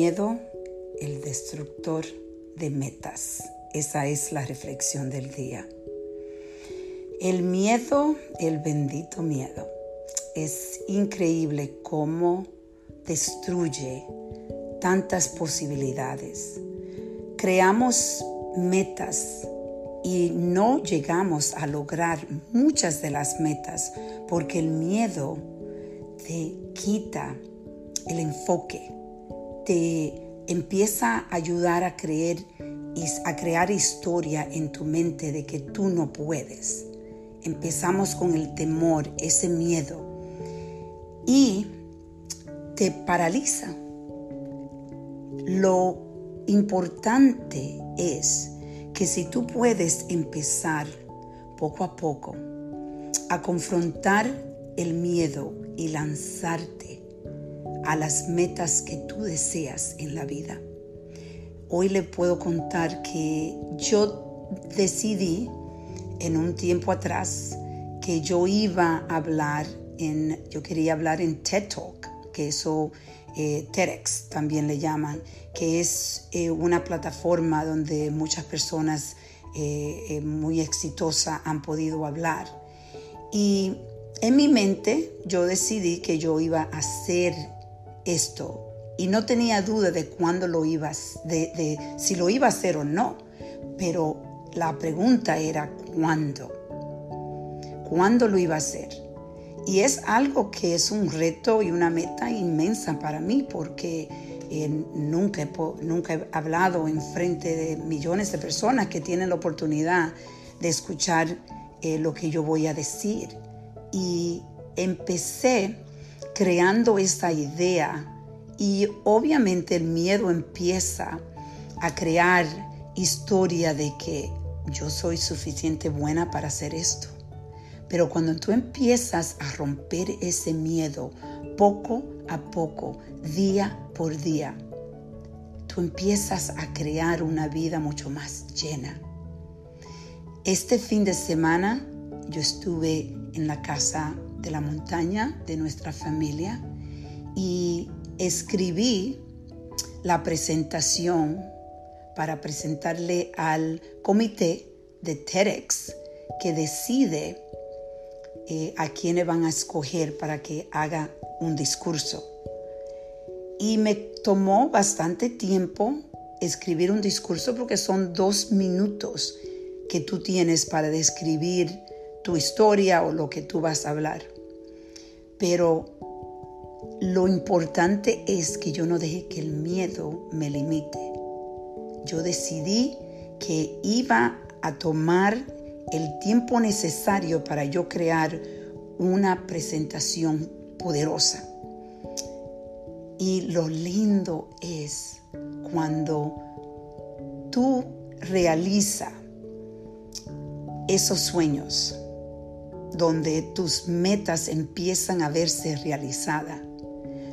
miedo, el destructor de metas. Esa es la reflexión del día. El miedo, el bendito miedo, es increíble cómo destruye tantas posibilidades. Creamos metas y no llegamos a lograr muchas de las metas porque el miedo te quita el enfoque, te empieza a ayudar a creer y a crear historia en tu mente de que tú no puedes. Empezamos con el temor, ese miedo y te paraliza. Lo importante es que si tú puedes empezar poco a poco a confrontar el miedo y lanzarte a las metas que tú deseas en la vida. Hoy le puedo contar que yo decidí en un tiempo atrás que yo iba a hablar en, yo quería hablar en TED Talk, que eso eh, TEDx también le llaman, que es eh, una plataforma donde muchas personas eh, muy exitosas han podido hablar. Y en mi mente yo decidí que yo iba a hacer esto y no tenía duda de cuándo lo ibas, de, de si lo iba a hacer o no, pero la pregunta era cuándo. ¿Cuándo lo iba a hacer? Y es algo que es un reto y una meta inmensa para mí porque eh, nunca, he, nunca he hablado en frente de millones de personas que tienen la oportunidad de escuchar eh, lo que yo voy a decir. Y empecé creando esta idea y obviamente el miedo empieza a crear historia de que yo soy suficiente buena para hacer esto pero cuando tú empiezas a romper ese miedo poco a poco, día por día, tú empiezas a crear una vida mucho más llena. Este fin de semana yo estuve en la casa de la montaña de nuestra familia y escribí la presentación para presentarle al comité de TEDx que decide eh, a quienes van a escoger para que haga un discurso. Y me tomó bastante tiempo escribir un discurso porque son dos minutos que tú tienes para describir tu historia o lo que tú vas a hablar. Pero lo importante es que yo no deje que el miedo me limite. Yo decidí que iba a tomar el tiempo necesario para yo crear una presentación poderosa. Y lo lindo es cuando tú realizas esos sueños, donde tus metas empiezan a verse realizadas.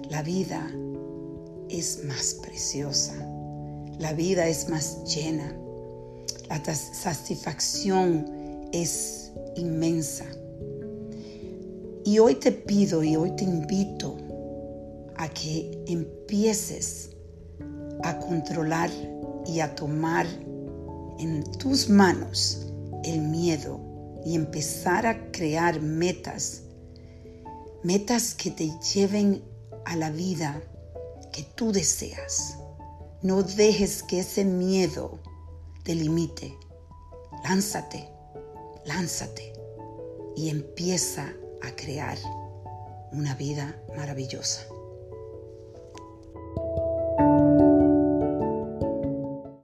La vida es más preciosa, la vida es más llena, la satisfacción es inmensa. Y hoy te pido y hoy te invito a que empieces a controlar y a tomar en tus manos el miedo y empezar a crear metas, metas que te lleven a la vida que tú deseas. No dejes que ese miedo te limite. Lánzate lánzate y empieza a crear una vida maravillosa.